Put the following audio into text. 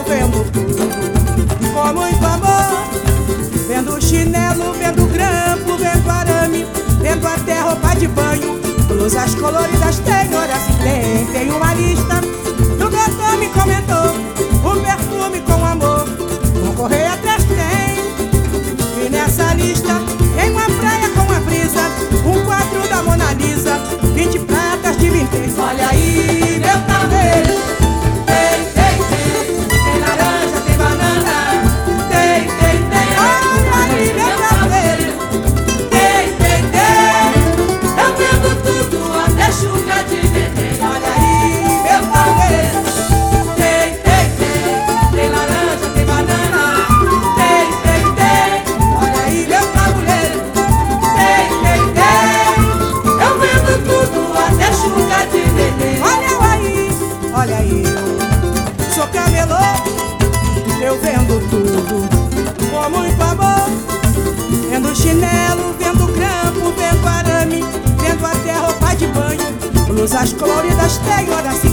eu vendo como Com muito amor, vendo chinelo, vendo grampo, vendo arame, vendo até roupa de banho. Blusas coloridas tem, olha se tem, tem uma lista. eu vendo tudo. Com muito amor, vendo chinelo, vendo grampo, vendo arame, vendo até roupa de banho. Blusas coloridas tem olha assim.